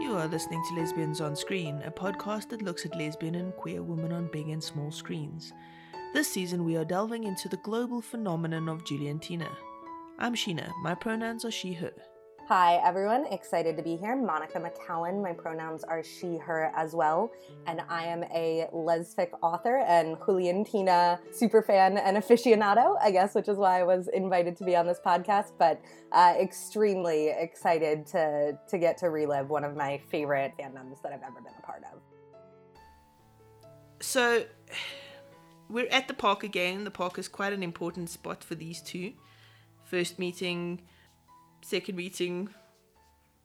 You are listening to Lesbians on Screen, a podcast that looks at lesbian and queer women on big and small screens. This season, we are delving into the global phenomenon of Juliantina. I'm Sheena. My pronouns are she, her. Hi, everyone. Excited to be here. Monica McCallan. My pronouns are she, her as well. And I am a lesfic author and Juliantina superfan and aficionado, I guess, which is why I was invited to be on this podcast. But uh, extremely excited to, to get to relive one of my favorite fandoms that I've ever been a part of. So, we're at the park again. The park is quite an important spot for these two. First meeting second meeting,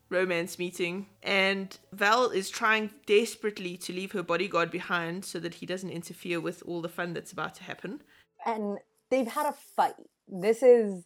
romance meeting, and Val is trying desperately to leave her bodyguard behind so that he doesn't interfere with all the fun that's about to happen. And they've had a fight. This is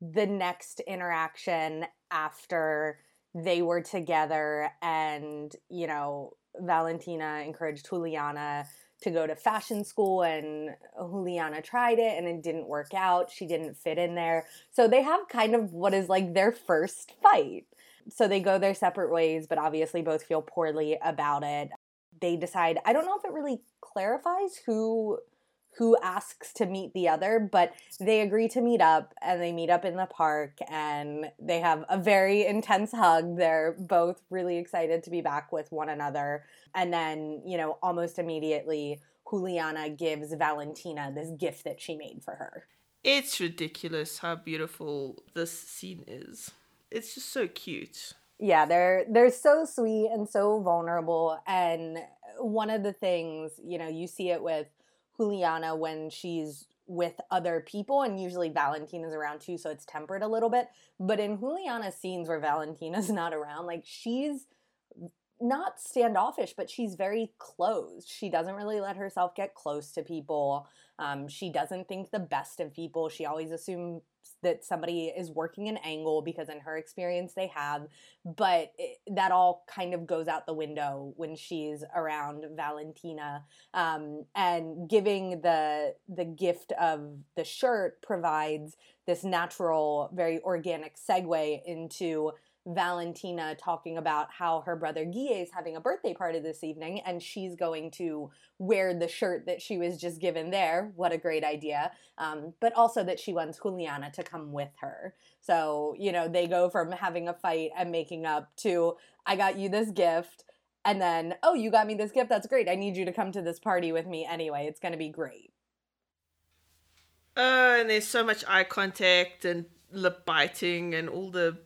the next interaction after they were together and, you know, Valentina encouraged Juliana to go to fashion school and uh, Juliana tried it and it didn't work out. She didn't fit in there. So they have kind of what is like their first fight. So they go their separate ways, but obviously both feel poorly about it. They decide, I don't know if it really clarifies who who asks to meet the other, but they agree to meet up and they meet up in the park and they have a very intense hug. They're both really excited to be back with one another. And then, you know, almost immediately, Juliana gives Valentina this gift that she made for her. It's ridiculous how beautiful this scene is. It's just so cute. Yeah, they're they're so sweet and so vulnerable and one of the things, you know, you see it with Juliana when she's with other people and usually Valentina's around too so it's tempered a little bit. But in Juliana's scenes where Valentina's not around like she's not standoffish but she's very closed. She doesn't really let herself get close to people. Um, she doesn't think the best of people. She always assumes that somebody is working an angle because in her experience they have but it, that all kind of goes out the window when she's around valentina um, and giving the the gift of the shirt provides this natural very organic segue into Valentina talking about how her brother Guy is having a birthday party this evening and she's going to wear the shirt that she was just given there. What a great idea. Um, but also that she wants Juliana to come with her. So, you know, they go from having a fight and making up to, I got you this gift. And then, oh, you got me this gift. That's great. I need you to come to this party with me anyway. It's going to be great. Oh, and there's so much eye contact and lip biting and all the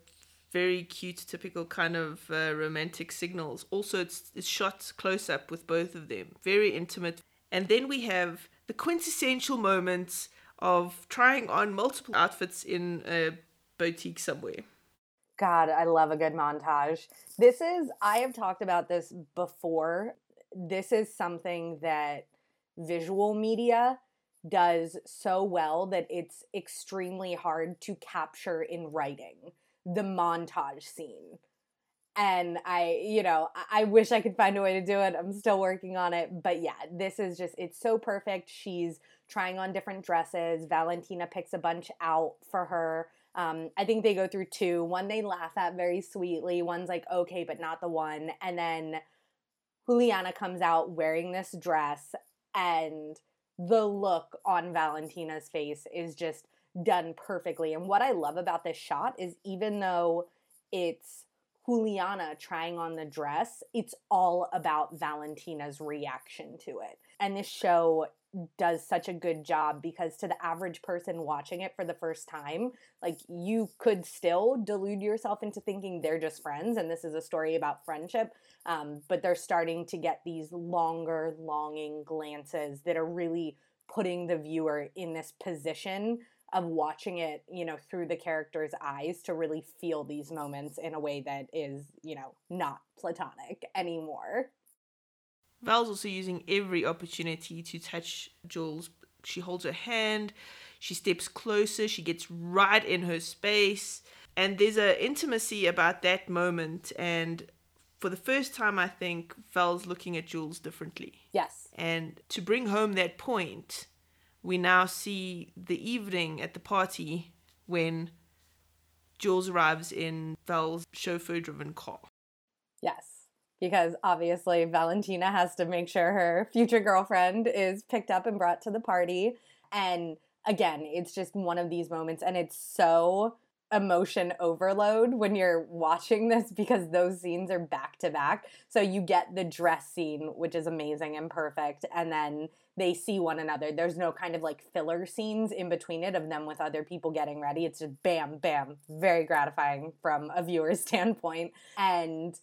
very cute, typical kind of uh, romantic signals. Also, it's, it's shot close up with both of them, very intimate. And then we have the quintessential moments of trying on multiple outfits in a boutique somewhere. God, I love a good montage. This is, I have talked about this before. This is something that visual media does so well that it's extremely hard to capture in writing the montage scene. And I, you know, I wish I could find a way to do it. I'm still working on it. But yeah, this is just, it's so perfect. She's trying on different dresses. Valentina picks a bunch out for her. Um, I think they go through two. One they laugh at very sweetly. One's like, okay, but not the one. And then Juliana comes out wearing this dress, and the look on Valentina's face is just done perfectly. And what I love about this shot is even though it's Juliana trying on the dress, it's all about Valentina's reaction to it. And this show does such a good job because to the average person watching it for the first time, like you could still delude yourself into thinking they're just friends and this is a story about friendship. Um, but they're starting to get these longer, longing glances that are really putting the viewer in this position of watching it, you know, through the character's eyes to really feel these moments in a way that is, you know, not platonic anymore. Val's also using every opportunity to touch Jules. She holds her hand, she steps closer, she gets right in her space, and there's an intimacy about that moment. And for the first time, I think Val's looking at Jules differently. Yes. And to bring home that point, we now see the evening at the party when Jules arrives in Val's chauffeur driven car. Yes. because obviously Valentina has to make sure her future girlfriend is picked up and brought to the party. And again, it's just one of these moments, and it's so emotion overload when you're watching this because those scenes are back to back. So you get the dress scene, which is amazing and perfect, and then they see one another. There's no kind of like filler scenes in between it of them with other people getting ready. It's just bam, bam, very gratifying from a viewer's standpoint. And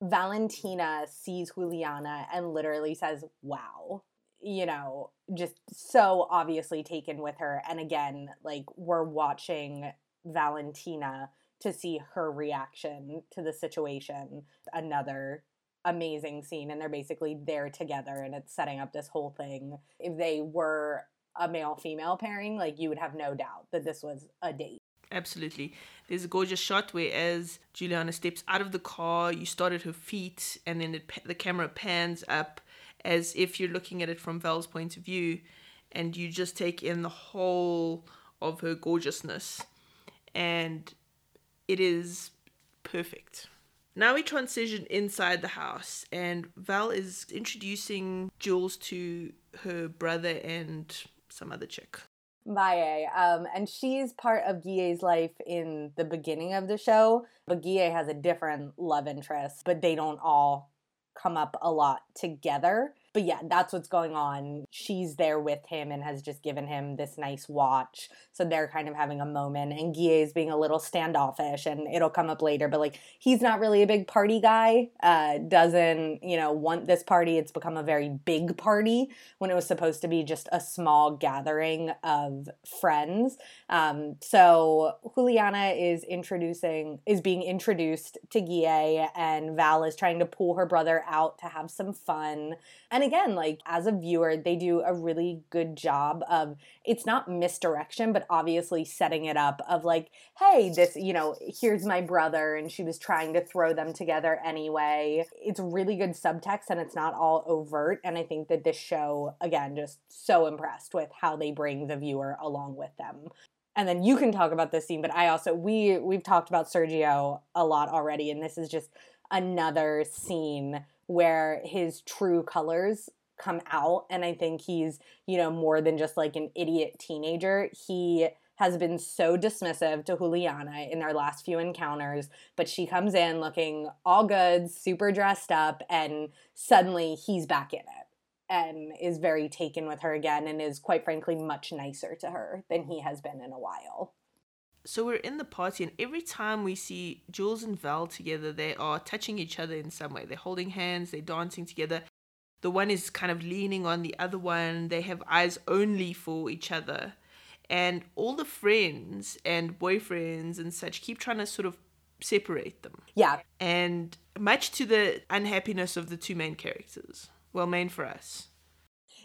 Valentina sees Juliana and literally says, wow. You know, just so obviously taken with her. And again, like we're watching Valentina to see her reaction to the situation. Another amazing scene, and they're basically there together, and it's setting up this whole thing. If they were a male female pairing, like you would have no doubt that this was a date. Absolutely. There's a gorgeous shot where, as Juliana steps out of the car, you start at her feet, and then it, the camera pans up as if you're looking at it from Val's point of view, and you just take in the whole of her gorgeousness. And it is perfect. Now we transition inside the house, and Val is introducing Jules to her brother and some other chick. Maye, um, and she's part of Guille's life in the beginning of the show, but Guille has a different love interest, but they don't all come up a lot together but yeah, that's what's going on. She's there with him and has just given him this nice watch. So they're kind of having a moment, and Guille's being a little standoffish, and it'll come up later. But like, he's not really a big party guy. Uh, doesn't you know want this party? It's become a very big party when it was supposed to be just a small gathering of friends. Um, so Juliana is introducing is being introduced to Guille, and Val is trying to pull her brother out to have some fun. And again, like as a viewer, they do a really good job of it's not misdirection, but obviously setting it up of like, hey, this, you know, here's my brother, and she was trying to throw them together anyway. It's really good subtext and it's not all overt. And I think that this show, again, just so impressed with how they bring the viewer along with them and then you can talk about this scene but i also we we've talked about sergio a lot already and this is just another scene where his true colors come out and i think he's you know more than just like an idiot teenager he has been so dismissive to Juliana in their last few encounters, but she comes in looking all good, super dressed up, and suddenly he's back in it and is very taken with her again and is quite frankly much nicer to her than he has been in a while. So we're in the party, and every time we see Jules and Val together, they are touching each other in some way. They're holding hands, they're dancing together. The one is kind of leaning on the other one. They have eyes only for each other. And all the friends and boyfriends and such keep trying to sort of separate them. Yeah. And much to the unhappiness of the two main characters. Well, main for us.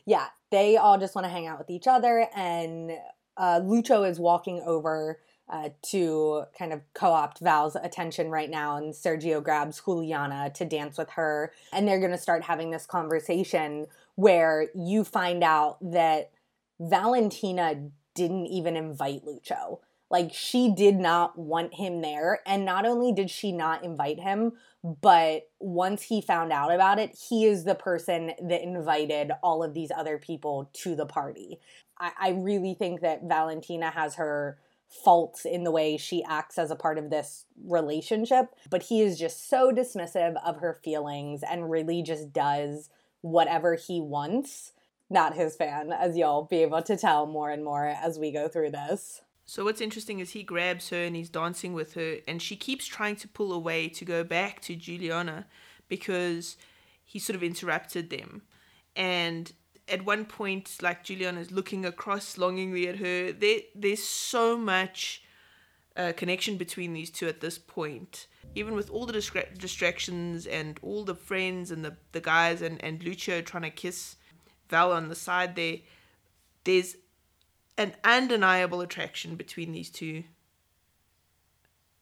Yeah. They all just want to hang out with each other. And uh, Lucho is walking over uh, to kind of co opt Val's attention right now. And Sergio grabs Juliana to dance with her. And they're going to start having this conversation where you find out that Valentina didn't even invite Lucho. Like, she did not want him there. And not only did she not invite him, but once he found out about it, he is the person that invited all of these other people to the party. I, I really think that Valentina has her faults in the way she acts as a part of this relationship, but he is just so dismissive of her feelings and really just does whatever he wants. Not his fan, as you'll be able to tell more and more as we go through this. So what's interesting is he grabs her and he's dancing with her, and she keeps trying to pull away to go back to Juliana because he sort of interrupted them. And at one point, like Juliana is looking across longingly at her. There, there's so much uh, connection between these two at this point. Even with all the distra- distractions and all the friends and the, the guys and, and Lucho trying to kiss Val on the side there, there's an undeniable attraction between these two.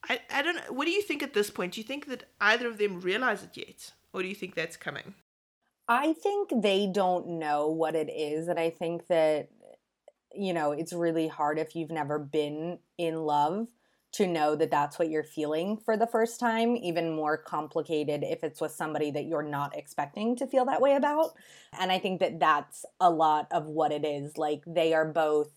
I, I don't know. What do you think at this point? Do you think that either of them realize it yet? Or do you think that's coming? I think they don't know what it is. And I think that, you know, it's really hard if you've never been in love to know that that's what you're feeling for the first time, even more complicated if it's with somebody that you're not expecting to feel that way about. And I think that that's a lot of what it is. Like they are both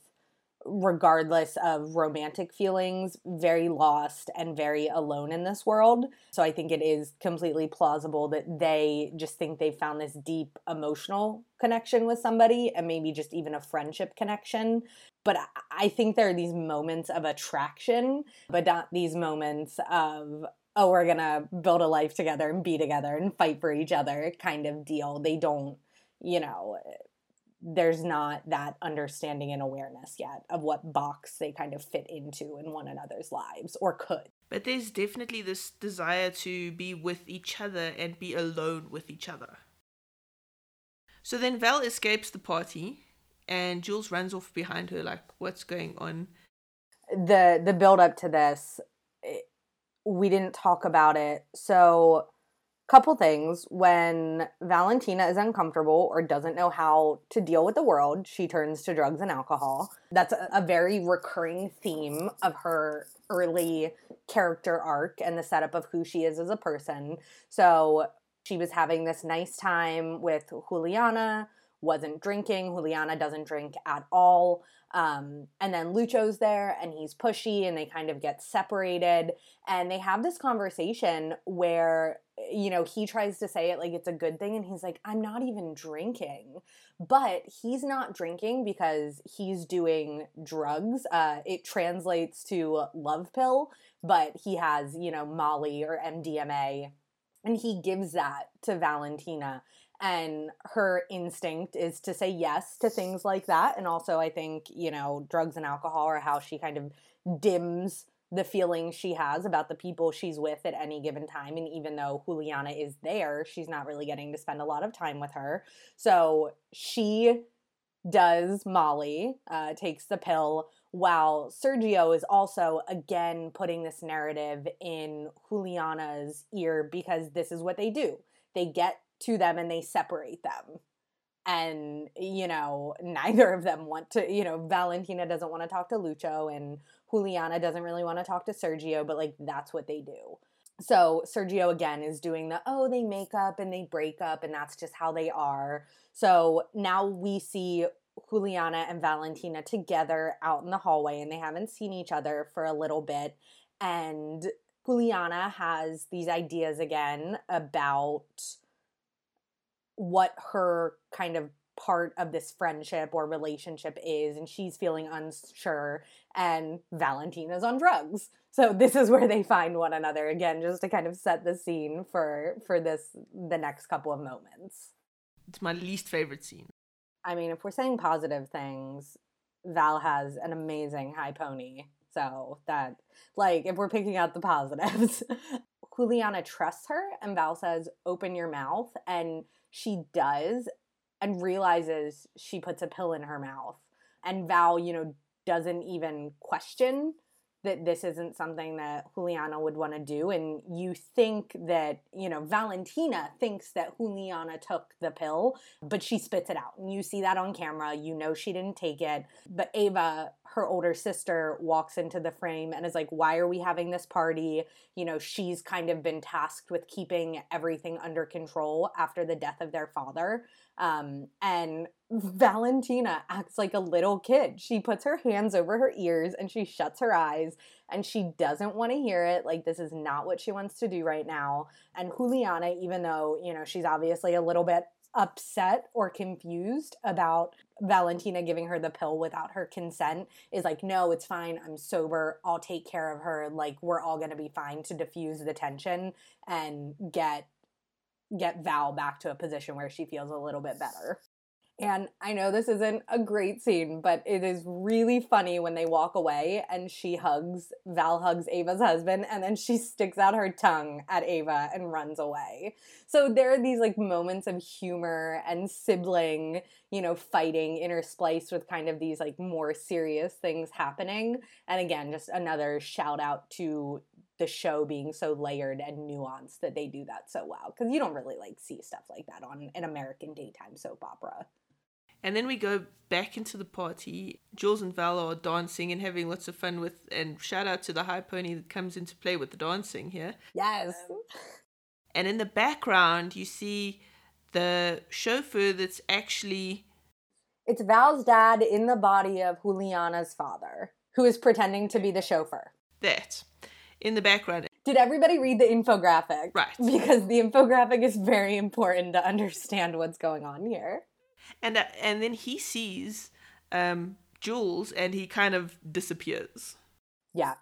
regardless of romantic feelings, very lost and very alone in this world. So I think it is completely plausible that they just think they found this deep emotional connection with somebody and maybe just even a friendship connection. But I think there are these moments of attraction, but not these moments of, oh, we're gonna build a life together and be together and fight for each other kind of deal. They don't, you know, there's not that understanding and awareness yet of what box they kind of fit into in one another's lives or could. But there's definitely this desire to be with each other and be alone with each other. So then Val escapes the party and Jules runs off behind her like what's going on? The the build up to this it, we didn't talk about it. So couple things. When valentina is uncomfortable or doesn't know how to deal with the world she turns to drugs and alcohol. That's a, a, very recurring theme of her early character arc and the setup of who she is as a person. So she was having this nice time with juliana wasn't drinking juliana doesn't drink at all um, and then Lucho's there and he's pushy and they kind of get separated. And they have this conversation where, you know, he tries to say it like it's a good thing. And he's like, I'm not even drinking. But he's not drinking because he's doing drugs. Uh, it translates to love pill, but he has, you know, Molly or MDMA. And he gives that to Valentina and her instinct is to say yes to things like that and also i think you know drugs and alcohol are how she kind of dims the feelings she has about the people she's with at any given time and even though juliana is there she's not really getting to spend a lot of time with her. So she does molly uh, takes the pill while sergio is also again putting this narrative in juliana's ear because this is what they do. They get to them and they separate them. And you know neither of them want to you know valentina doesn't want to talk to lucho and juliana doesn't really want to talk to sergio but like that's what they do. So sergio again is doing the oh they make up and they break up and that's just how they are. So now we see juliana and valentina together out in the hallway and they haven't seen each other for a little bit. And juliana has these ideas again about what her kind of part of this friendship or relationship is and she's feeling unsure and Valentina's on drugs. So this is where they find one another again just to kind of set the scene for for this the next couple of moments. It's my least favorite scene. I mean, if we're saying positive things, Val has an amazing high pony. So that like if we're picking out the positives, Juliana trusts her and Val says, "Open your mouth." And she does and realizes she puts a pill in her mouth. And Val, you know, doesn't even question that this isn't something that Juliana would want to do. And you think that, you know, Valentina thinks that Juliana took the pill, but she spits it out. And you see that on camera. You know she didn't take it. But Eva, her older sister, walks into the frame and is like, Why are we having this party? You know, she's kind of been tasked with keeping everything under control after the death of their father. Um, and Valentina acts like a little kid. She puts her hands over her ears and she shuts her eyes and she doesn't want to hear it. Like, this is not what she wants to do right now. And Juliana, even though, you know, she's obviously a little bit upset or confused about Valentina giving her the pill without her consent is like, no, it's fine. I'm sober. I'll take care of her. Like, we're all going to be fine to diffuse the tension and get get Val back to a position where she feels a little bit better. And I know this isn't a great scene, but it is really funny when they walk away and she hugs, Val hugs Eva's husband, and then she sticks out her tongue at Eva and runs away. So there are these like moments of humor and sibling, you know, fighting interspliced with kind of these like more serious things happening. And again, just another shout out to the show being so layered and nuanced that they do that so well because you don't really like see stuff like that on an American daytime soap opera. And then we go back into the party. Jules and Val are dancing and having lots of fun with, and shout out to the high pony that comes into play with the dancing here. Yes. Um, and in the background, you see the chauffeur that's actually It's Val's dad in the body of Juliana's father, who is pretending to be the chauffeur. that in the background. Did everybody read the infographic? Right. Because the infographic is very important to understand what's going on here. And uh, and then he sees um, Jules and he kind of disappears. Yeah.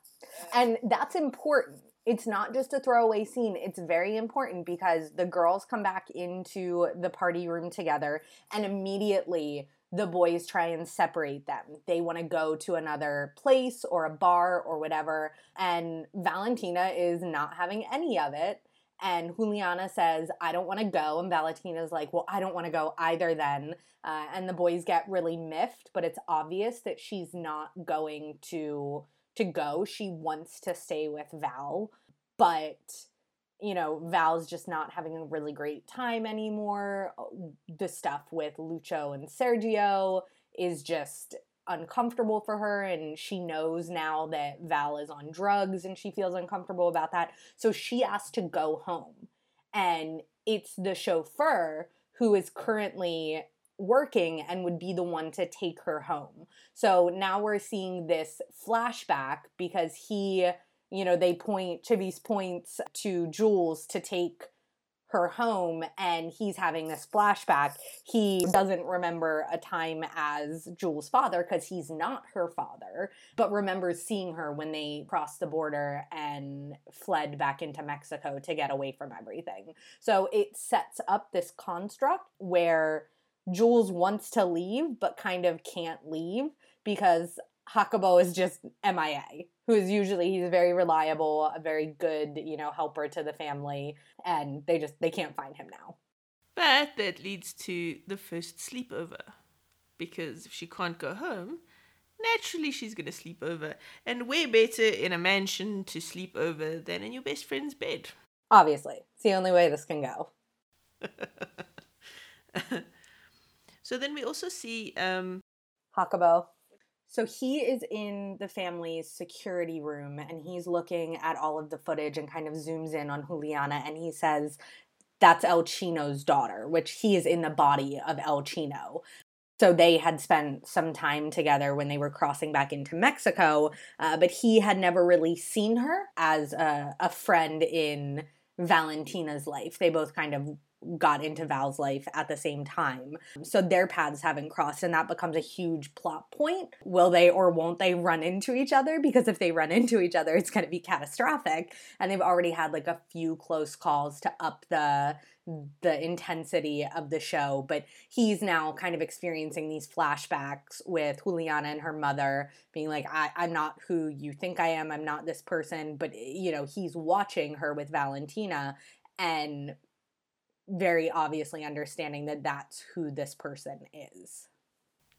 And that's important. It's not just a throwaway scene. It's very important because the girls come back into the party room together and immediately the boys try and separate them. They want to go to another place or a bar or whatever. And Valentina is not having any of it. And Juliana says, I don't want to go. And Valentina's like, Well, I don't want to go either then. Uh, and the boys get really miffed, but it's obvious that she's not going to to go. She wants to stay with Val, but you know, Val's just not having a really great time anymore. The stuff with Lucho and Sergio is just uncomfortable for her and she knows now that Val is on drugs and she feels uncomfortable about that. So she asks to go home. And it's the chauffeur who is currently working and would be the one to take her home. So now we're seeing this flashback because he, you know, they point Chivis points to Jules to take her home and he's having this flashback. He doesn't remember a time as Jules' father because he's not her father, but remembers seeing her when they crossed the border and fled back into Mexico to get away from everything. So it sets up this construct where Jules wants to leave but kind of can't leave because Jacobo is just MIA, who is usually he's very reliable, a very good, you know, helper to the family, and they just they can't find him now. But that leads to the first sleepover. Because if she can't go home, naturally she's going to sleep over. And way better in a mansion to sleep over than in your best friend's bed? Obviously, it's the only way this can go. so then we also see um, Jacobo. So he is in the family's security room and he's looking at all of the footage and kind of zooms in on Juliana and he says, That's El Chino's daughter, which he is in the body of El Chino. So they had spent some time together when they were crossing back into Mexico, uh, but he had never really seen her as a, a friend in Valentina's life. They both kind of got into Val's life at the same time. So their paths haven't crossed, and that becomes a huge plot point. Will they or won't they run into each other? Because if they run into each other, it's going to be catastrophic. And they've already had like a few close calls to up the the intensity of the show but he's now kind of experiencing these flashbacks with juliana and her mother being like I, i'm not who you think i am i'm not this person but you know he's watching her with valentina and very obviously understanding that that's who this person is.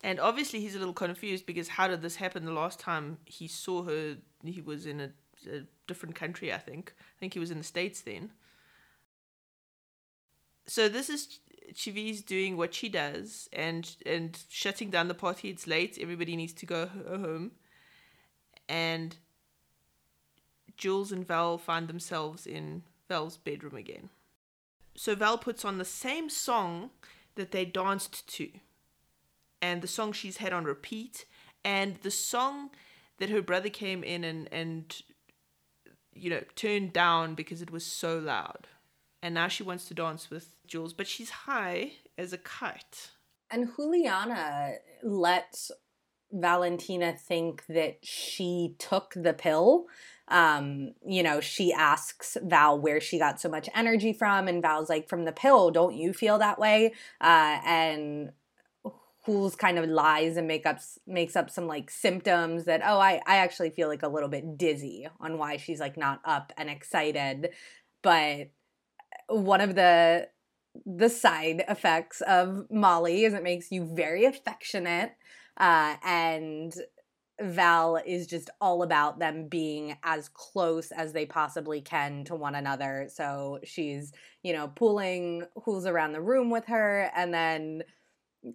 And obviously, he's a little confused because how did this happen the last time he saw her? He was in a, a different country, I think. I think he was in the States then. So, this is Chivis doing what she does and, and shutting down the party. It's late, everybody needs to go home. And Jules and Val find themselves in Val's bedroom again so Val puts on the same song that they danced to, and the song she's had on repeat, and the song that her brother came in and and you know turned down because it was so loud, and now she wants to dance with Jules, but she's high as a kite. And Juliana lets Valentina think that she took the pill um, you know, she asks Val where she got so much energy from, and Val's like, from the pill, don't you feel that way? Uh, and Jules kind of lies and make up makes up some like symptoms that oh I I actually feel like a little bit dizzy on why she's like not up and excited, but one of the the side effects of Molly is it makes you very affectionate uh, and Val is just all about them being as close as they possibly can to one another. So she's, you know, pulling Jules around the room with her and then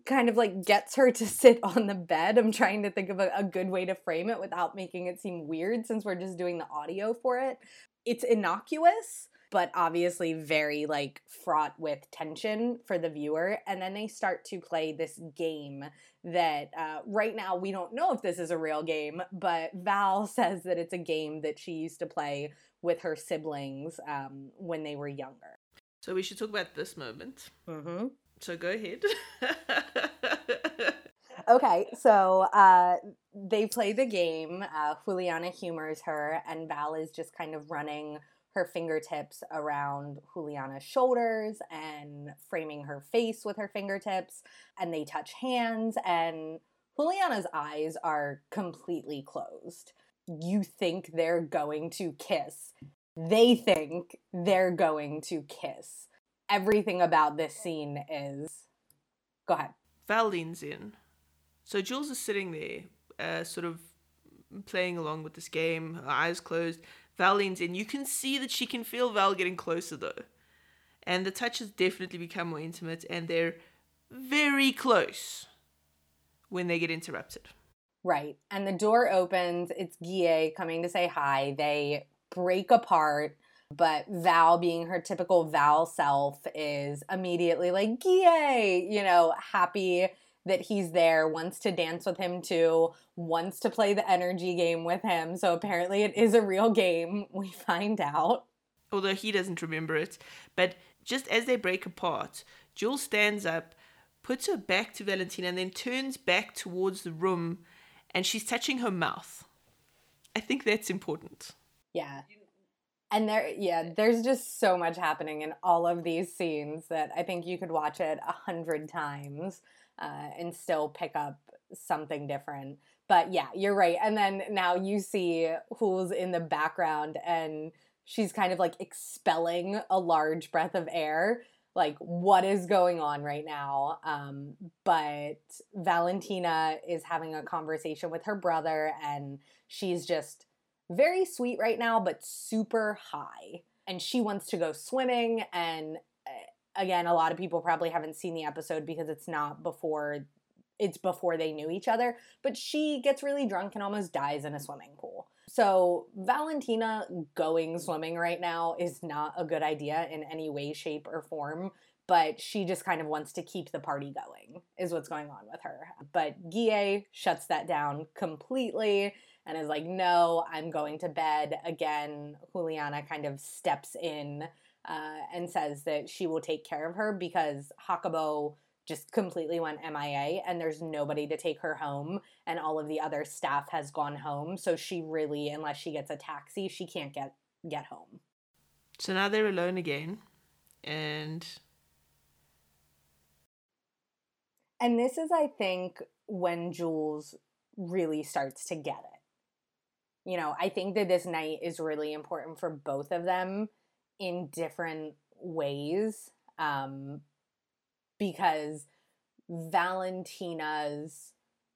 kind of like gets her to sit on the bed. I'm trying to think of a, a, good way to frame it without making it seem weird since we're just doing the audio for it. It's innocuous, but obviously very like fraught with tension for the viewer. And then they start to play this game that uh, right now we don't know if this is a real game, but Val says that it's a game that she used to play with her siblings um, when they were younger. So we should talk about this moment. Mm-hmm. So go ahead. okay, so uh, they play the game. Uh, Juliana humors her, and Val is just kind of running her fingertips around Juliana's shoulders and framing her face with her fingertips. And they touch hands, and Juliana's eyes are completely closed. You think they're going to kiss. They think they're going to kiss everything about this scene is. Go ahead. Val leans in. So Jules is sitting there, uh, sort of playing along with this game, her eyes closed. Val leans in. You can see that she can feel Val getting closer though. And the touches definitely become more intimate and they're very close when they get interrupted. Right. And the door opens. It's Guille coming to say hi. They break apart. But Val, being her typical Val self, is immediately like, yay, you know, happy that he's there, wants to dance with him too, wants to play the energy game with him. So apparently it is a real game, we find out. Although he doesn't remember it. But just as they break apart, Jules stands up, puts her back to Valentina, and then turns back towards the room and she's touching her mouth. I think that's important. Yeah and there yeah there's just so much happening in all of these scenes that i think you could watch it a hundred times uh, and still pick up something different but yeah you're right and then now you see who's in the background and she's kind of like expelling a large breath of air like what is going on right now um, but valentina is having a conversation with her brother and she's just very sweet right now, but super high. And she wants to go swimming. And again, a lot of people probably haven't seen the episode because it's not before it's before they knew each other, but she gets really drunk and almost dies in a swimming pool. So, Valentina going swimming right now is not a good idea in any way, shape, or form, but she just kind of wants to keep the party going, is what's going on with her. But Guille shuts that down completely and is like, no, I'm going to bed. Again, Juliana kind of steps in uh, and says that she will take care of her because Jacobo just completely went MIA and there's nobody to take her home and all of the other staff has gone home. So she really, unless she gets a taxi, she can't get get home. So now they're alone again and and this is I think when Jules really starts to get it you know, I think that this night is really important for both of them in different ways. Um, because Valentina's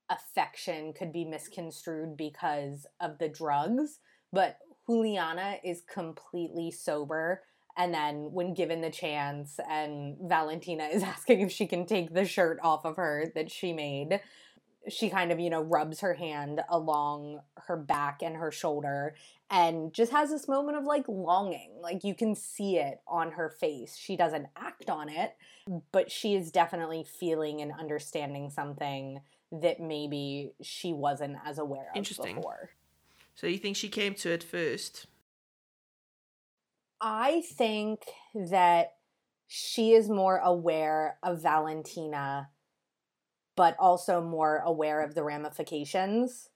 affection could be misconstrued because of the drugs, but Juliana is completely sober. And then, when given the chance, and Valentina is asking if she can take the shirt off of her that she made, she kind of, you know, rubs her hand along her back and her shoulder and just has this moment of like longing. Like you can see it on her face. She doesn't act on it, but she is definitely feeling and understanding something that maybe she wasn't as aware of Interesting. before. So you think she came to it first? I think that she is more aware of Valentina but also more aware of the ramifications.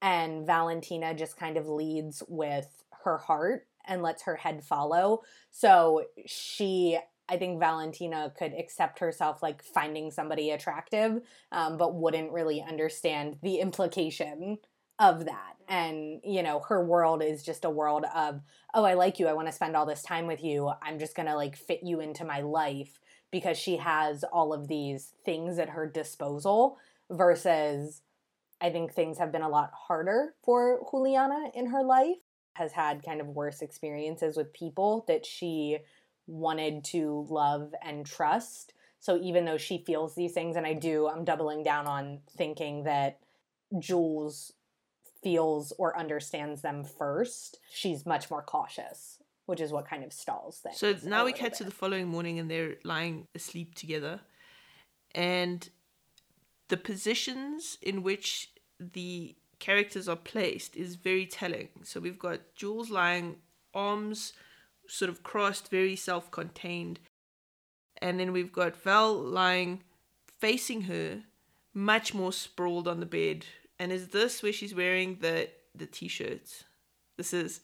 And Valentina just kind of leads with her heart and lets her head follow. So she, I think Valentina could accept herself like finding somebody attractive, um, but wouldn't really understand the implication of that. And, you know, her world is just a world of, oh, I like you. I want to spend all this time with you. I'm just going to like fit you into my life because she has all of these things at her disposal versus I think things have been a lot harder for Juliana in her life has had kind of worse experiences with people that she wanted to love and trust. So even though she feels these things, and I do, I'm doubling down on thinking that Jules feels or understands them first, she's much more cautious, which is what kind of stalls things. So now we cut to the following morning and they're lying asleep together. And the positions in which the characters are placed is very telling. So we've got Jules lying arms sort of crossed, very self contained. And then we've got Val lying facing her, much more sprawled on the bed. And is this where she's wearing the the t shirt? This is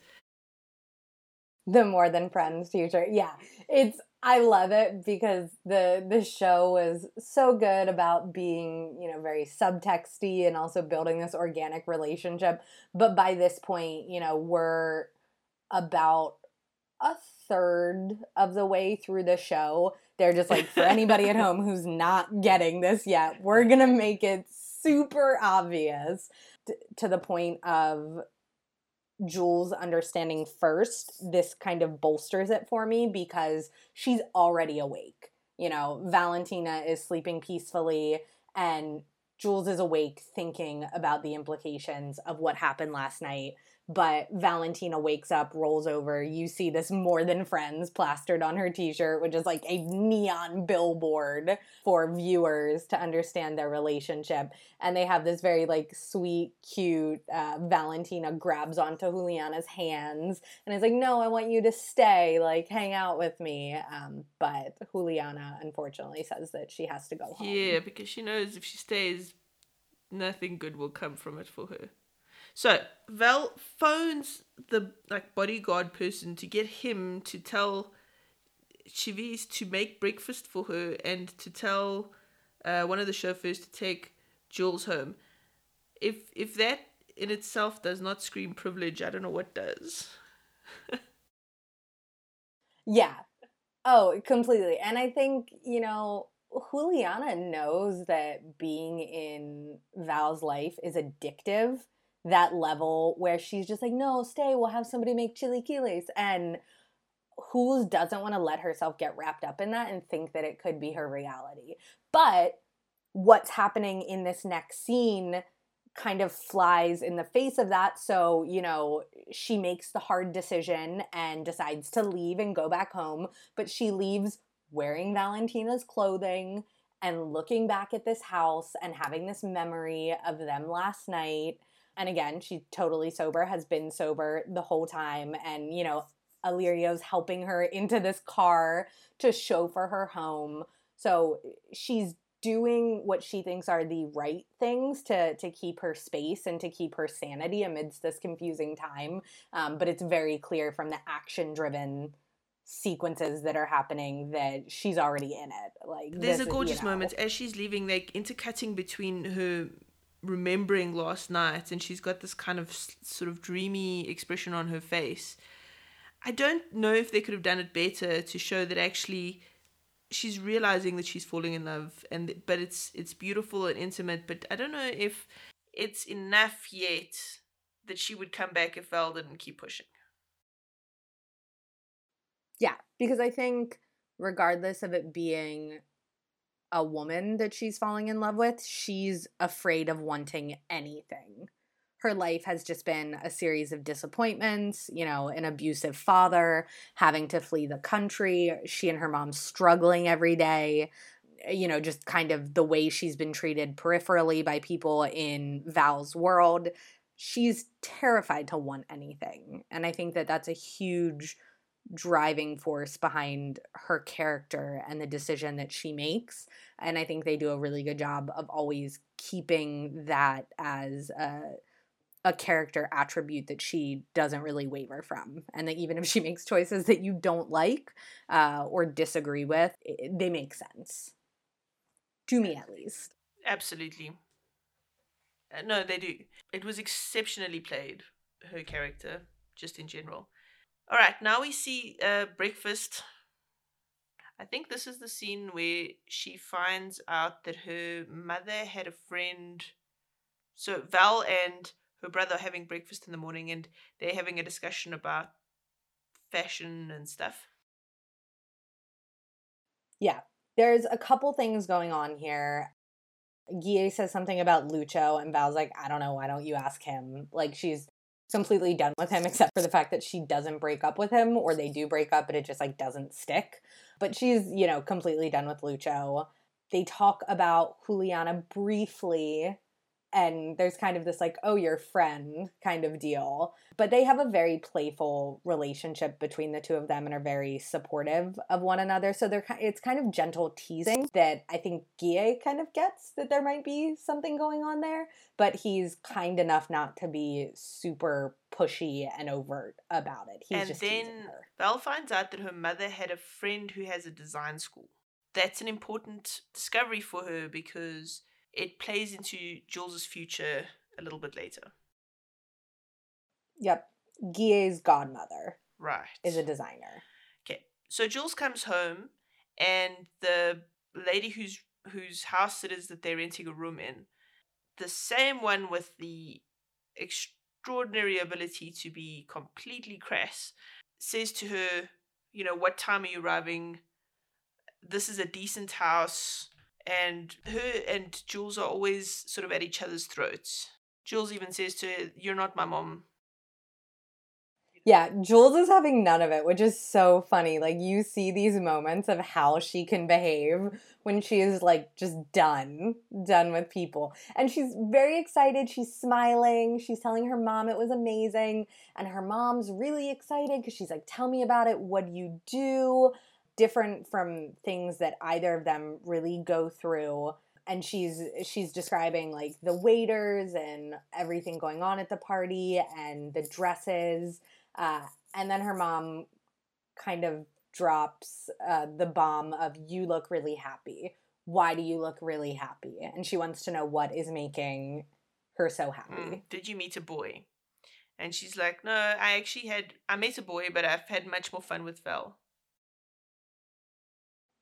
the more than friends t-shirt. Yeah. It's I love it because the the show was so good about being, you know, very subtexty and also building this organic relationship. But by this point, you know, we're about a third of the way through the show. They're just like, for anybody at home who's not getting this yet, we're going to make it super obvious t- to the point of Jules understanding first. This kind of bolsters it for me because she's already awake. You know, Valentina is sleeping peacefully and Jules is awake thinking about the implications of what happened last night but Valentina wakes up, rolls over. You see this more than friends plastered on her t shirt, which is like a neon billboard for viewers to understand their relationship. And they have this very like sweet, cute uh, Valentina grabs onto Juliana's hands and is like, No, I want you to stay, like hang out with me. Um, but Juliana unfortunately says that she has to go home. Yeah, because she knows if she stays, nothing good will come from it for her. So Val phones the like bodyguard person to get him to tell Chivis to make breakfast for her and to tell uh, one of the chauffeurs to take Jules home. If if that in itself does not scream privilege, I don't know what does. yeah. Oh, completely. And I think, you know, Juliana knows that being in Val's life is addictive that level where she's just like, no, stay, we'll have somebody make chilaquiles. And Jules doesn't want to let herself get wrapped up in that and think that it could be her reality. But what's happening in this next scene kind of flies in the face of that. So, you know, she makes the hard decision and decides to leave and go back home, but she leaves wearing Valentina's clothing and looking back at this house and having this memory of them last night and again, she's totally sober, has been sober the whole time. And, you know, Alirio's helping her into this car to chauffeur her home. So she's doing what she thinks are the right things to to keep her space and to keep her sanity amidst this confusing time. Um, but it's very clear from the action driven sequences that are happening that she's already in it. Like there's this, a gorgeous you know. moment as she's leaving, like intercutting between her remembering last night and she's got this kind of sort of dreamy expression on her face. I don't know if they could have done it better to show that actually she's realizing that she's falling in love and but it's it's beautiful and intimate but I don't know if it's enough yet that she would come back if Val didn't keep pushing. Yeah, because I think regardless of it being a woman that she's falling in love with, she's afraid of wanting anything. Her life has just been a series of disappointments, you know, an abusive father, having to flee the country, she and her mom struggling every day, you know, just kind of the way she's been treated peripherally by people in Val's world. She's terrified to want anything. And I think that that's a huge driving force behind her character and the decision that she makes. And I think they do a really good job of always keeping that as a, a character attribute that she doesn't really waver from. And that even if she makes choices that you don't like uh, or disagree with, it, they make sense. To me, at least. Absolutely. Uh, no, they do. It was exceptionally played, her character, just in general. All right, now we see uh, breakfast. I think this is the scene where she finds out that her mother had a friend. So Val and her brother are having breakfast in the morning and they're having a discussion about fashion and stuff. Yeah. There's a couple things going on here. Guille says something about Lucho, and Val's like, I don't know, why don't you ask him? Like, she's completely done with him, except for the fact that she doesn't break up with him, or they do break up, but it just like doesn't stick. But she's, you know, completely done with Lucho. They talk about Juliana briefly and there's kind of this like oh your friend kind of deal. But they have a very playful relationship between the two of them and are very supportive of one another. So they're it's kind of gentle teasing that i think guille kind of gets that there might be something going on there. But he's kind enough not to be super pushy and overt about it. He's and just then val finds out that her mother had a friend who has a design school. That's an important discovery for her because it plays into Jules's future a little bit later. Yep. Guille's godmother. Right. Is a designer. Okay. So Jules comes home and the lady whose whose house it is that they're renting a room in, the same one with the extraordinary ability to be completely crass, says to her, you know, what time are you arriving? This is a decent house and her and Jules are always sort of at each other's throats. Jules even says to her, You're not my mom. Yeah, Jules is having none of it, which is so funny. Like, you see these moments of how she can behave when she is like just done, done with people. And she's very excited. She's smiling. She's telling her mom it was amazing. And her mom's really excited because she's like, Tell me about it. What do you do? Different from things that either of them really go through and she's she's describing like the waiters and everything going on at the party and the dresses uh, and then her mom kind of drops uh, the bomb of you look really happy. Why do you look really happy? And she wants to know what is making her so happy. mm, did you meet a boy? And she's like no i actually had i met a boy but i've had much more fun with val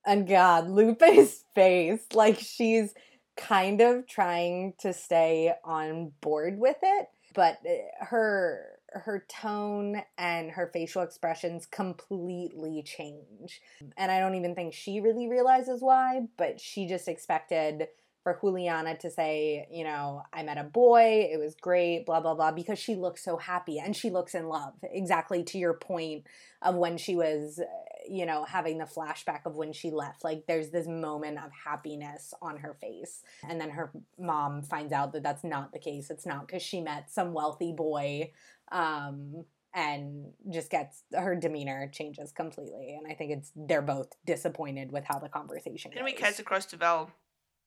and God, Lupe's face, like she's kind of trying to stay on board with it, but eh, her her tone and her facial expressions completely change. And I don't even think she really realizes why, but she just expected for Juliana to say, you know, I met a boy, it was great, blah, blah, blah, because she looks so happy and she looks in love. Exactly to your point of when she was you know, having the flashback of when she left. Like there's this moment of happiness on her face. And then her mom finds out that that's not the case. It's not because she met some wealthy boy um, and just gets her demeanor changes completely. And I think it's they're both disappointed with how the conversation Then we cut across to Val.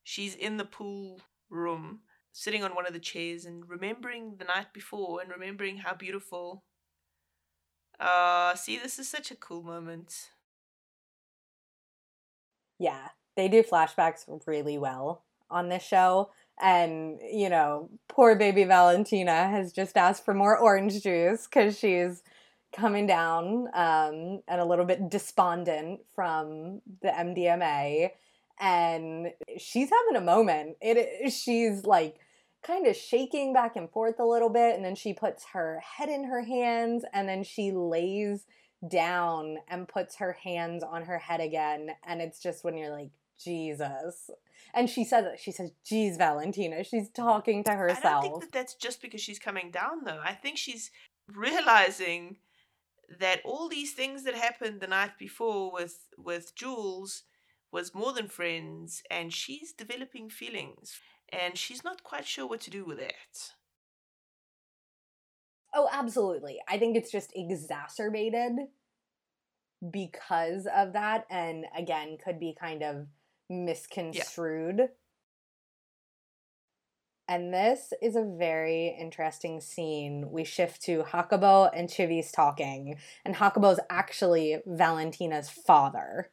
She's in the pool room, sitting on one of the chairs and remembering the night before and remembering how beautiful uh, see, this is such a cool moment. Yeah, they do flashbacks really well on this show. And, you know, poor baby Valentina has just asked for more orange juice because she's coming down um, and a little bit despondent from the MDMA. And she's having a moment. It she's like kind of shaking back and forth a little bit and then she puts her head in her hands and then she lays down and puts her hands on her head again and it's just when you're like Jesus. And she says it. She says, "Geez, Valentina." She's talking to herself. I don't think that that's just because she's coming down, though. I think she's realizing that all these things that happened the night before with with Jules was more than friends, and she's developing feelings and she's not quite sure what to do with it. Oh, absolutely. I think it's just exacerbated because of that, and again, could be kind of misconstrued. Yeah. And this is a very interesting scene. We shift to Jacobo and Chivis talking, and Jacobo's actually Valentina's father.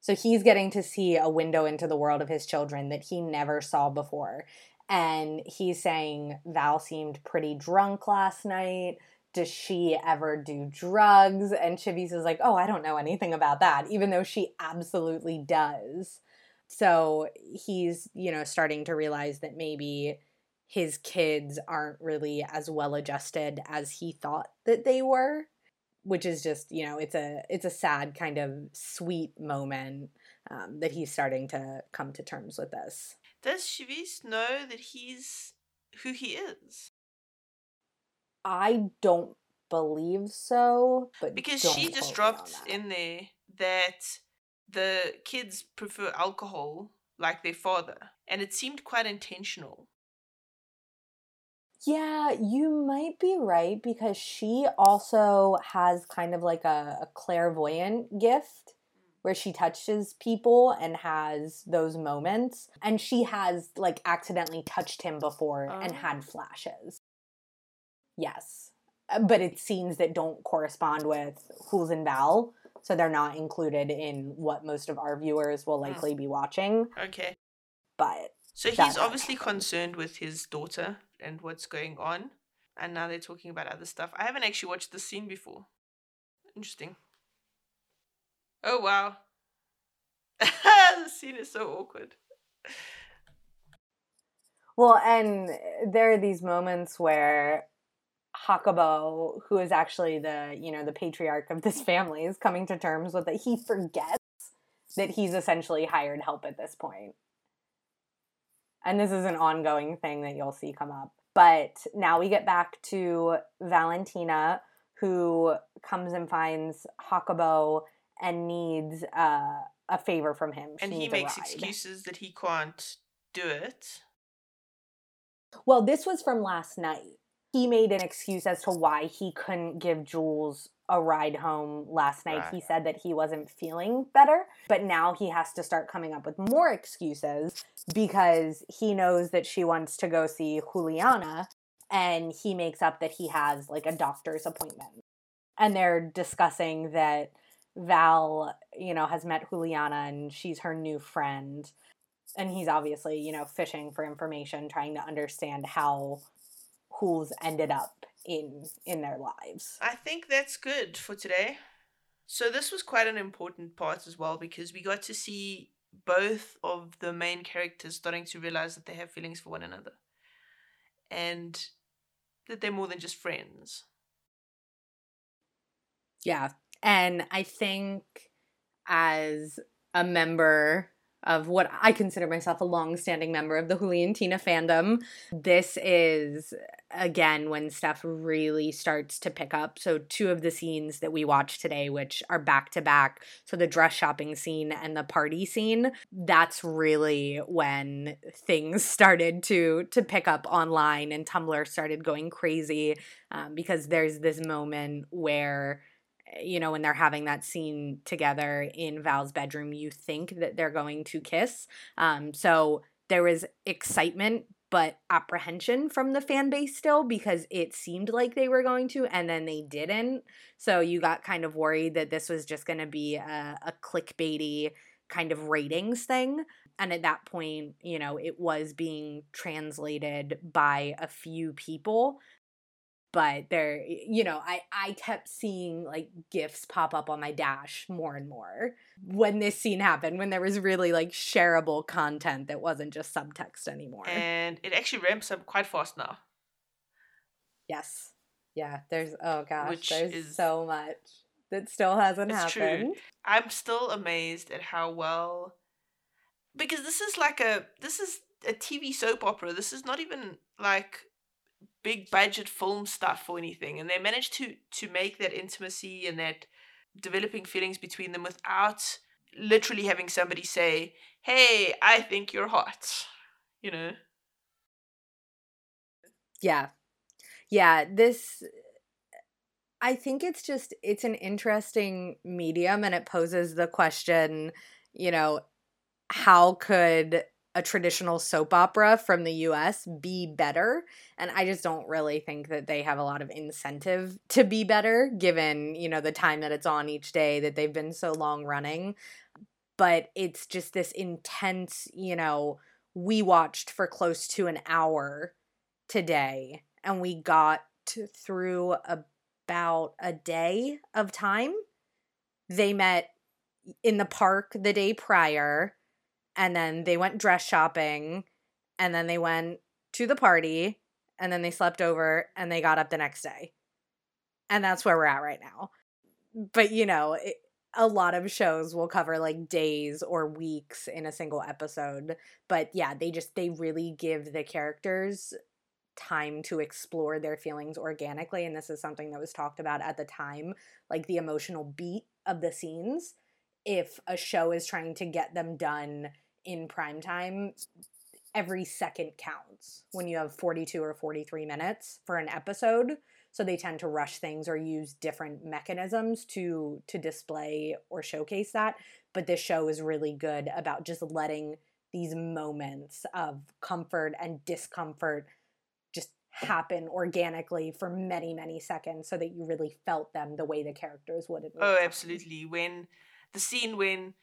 So he's getting to see a window into the world of his children that he never saw before. And he's saying Val seemed pretty drunk last night. Does she ever do drugs? And Chivis is like, oh, I don't know anything about that, even though she absolutely does. So he's, you know, starting to realize that maybe his kids aren't really as well adjusted as he thought that they were which is just you know it's a it's a sad kind of sweet moment um, that he's starting to come to terms with this. Does Chivis know that he's who he is? I don't believe so, but Because she just quote me on dropped in there that the kids prefer alcohol like their father, and it seemed quite intentional. Yeah, you might be right because she also has kind of like a, a clairvoyant gift where she touches people and has those moments. And she has like accidentally touched him before and Oh. had flashes. Yes. Uh, But it's scenes that don't correspond with Jules and Val. So they're not included in what most of our viewers will Hmm. likely be watching. Okay. But So he's obviously concerned with his daughter and what's going on. And now they're talking about other stuff. I haven't actually watched this scene before. Interesting. Oh, wow. the scene is so awkward. Well, and there are these moments where Jacobo, who is actually the you know the patriarch of this family, is coming to terms with that He forgets that he's essentially hired help at this point, and this is an ongoing thing that you'll see come up. But now we get back to Valentina, who comes and finds Jacobo and needs uh, a favor from him. She And he makes excuses that he can't do it. Well, this was from last night. He made an excuse as to why he couldn't give Jules a ride home last night. He said that he wasn't feeling better, but now he has to start coming up with more excuses because he knows that she wants to go see Juliana and he makes up that he has like a doctor's appointment. And they're discussing that Val, you know, has met Juliana and she's her new friend and he's obviously you know fishing for information trying to understand how who's ended up in in their lives I think that's good for today. So this was quite an important part as well because we got to see both of the main characters starting to realize that they have feelings for one another. And that they're more than just friends. yeah and i think as a member of what I consider myself a long-standing member of the Juliantina fandom. This is again when stuff really starts to pick up. So two of the scenes that we watched today which are back to back, so the dress shopping scene and the party scene, that's really when things started to to pick up online and Tumblr started going crazy um, because there's this moment where you know, when they're having that scene together in Val's bedroom, you think that they're going to kiss. Um, so there was excitement, but apprehension from the fan base still because it seemed like they were going to, and then they didn't. So you got kind of worried that this was just going to be a, a clickbaity kind of ratings thing. And at that point, you know, it was being translated by a few people but there you know i i kept seeing like gifs pop up on my dash more and more when this scene happened when there was really like shareable content that wasn't just subtext anymore And it actually ramps up quite fast now. yes yeah there's oh gosh Which there's is- so much that still hasn't It's true. happened I'm still amazed at how well because this is like a this is a TV soap opera. This is not even like big budget film stuff or anything and they managed to to make that intimacy and that developing feelings between them without literally having somebody say, "Hey, I think you're hot." You know. Yeah. Yeah, this I think it's just it's an interesting medium and it poses the question, you know, how could a traditional soap opera from the US be better? And I just don't really think that they have a lot of incentive to be better given, you know, the time that it's on each day that they've been so long running. But it's just this intense, you know, we watched for close to an hour today and we got through about a day of time. They met in the park the day prior and then they went dress shopping and then they went to the party and then they slept over and they got up the next day. And that's where we're at right now. But you know, it, a lot of shows will cover like days or weeks in a single episode but yeah they just they really give the characters time to explore their feelings organically and this is something that was talked about at the time like the emotional beat of the scenes if a show is trying to get them done in prime time every second counts when you have 42 or 43 minutes for an episode. So they tend to rush things or use different mechanisms to to display or showcase that. But this show is really good about just letting these moments of comfort and discomfort just happen organically for many many seconds so that you really felt them the way the characters would oh absolutely. When the scene when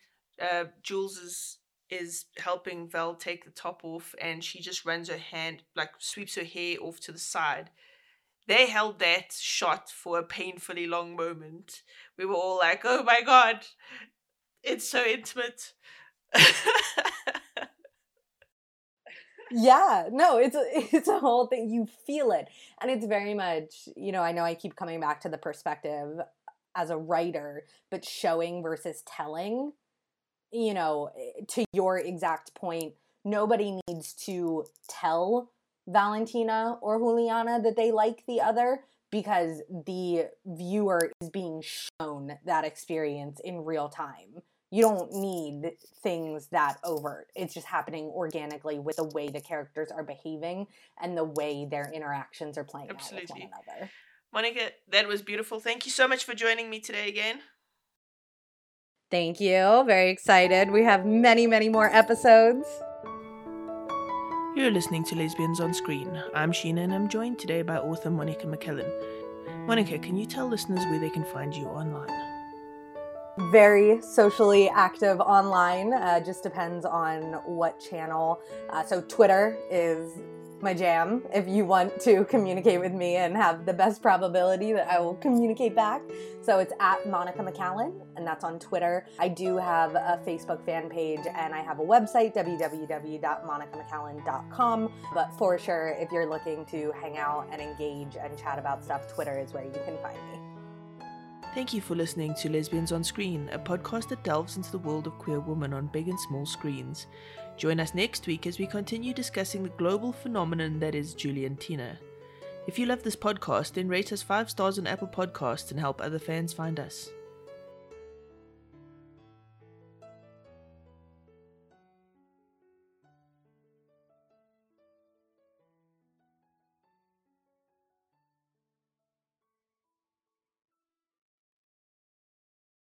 uh, jules is is helping Val take the top off and she just runs her hand like sweeps her hair off to the side they held that shot for a painfully long moment. We were all like, oh my god, it's so intimate. yeah, no, it's a, it's a whole thing. You feel it. And it's very much, you know, I know I keep coming back to the perspective as a writer, but showing versus telling, you know, eh, to your exact point, nobody needs to tell Valentina or Juliana that they like the other because the viewer is being shown that experience in real time. You don't need things that overt. It's just happening organically with the way the characters are behaving and the way their interactions are playing Absolutely. out with one another. Monica, that was beautiful. Thank you so much for joining me today again. Thank you. Very excited. We have many, many more episodes. You're listening to Lesbians on Screen. I'm Sheena and I'm joined today by author Monica McCallan. Monica, can you tell listeners where they can find you online? Very socially active online, uh, just depends on what channel. Uh, so, Twitter is my jam if you want to communicate with me and have the best probability that I will communicate back. So it's at Monica McCallan, and that's on Twitter. I do have a Facebook fan page and I have a website, www.monicamccallan.com. But for sure, if you're looking to hang out and engage and chat about stuff, Twitter is where you can find me. Thank you for listening to Lesbians on Screen, a podcast that delves into the world of queer women on big and small screens. Join us next week as we continue discussing the global phenomenon that is Juliantina. If you love this podcast, then rate us 5 stars on Apple Podcasts and help other fans find us.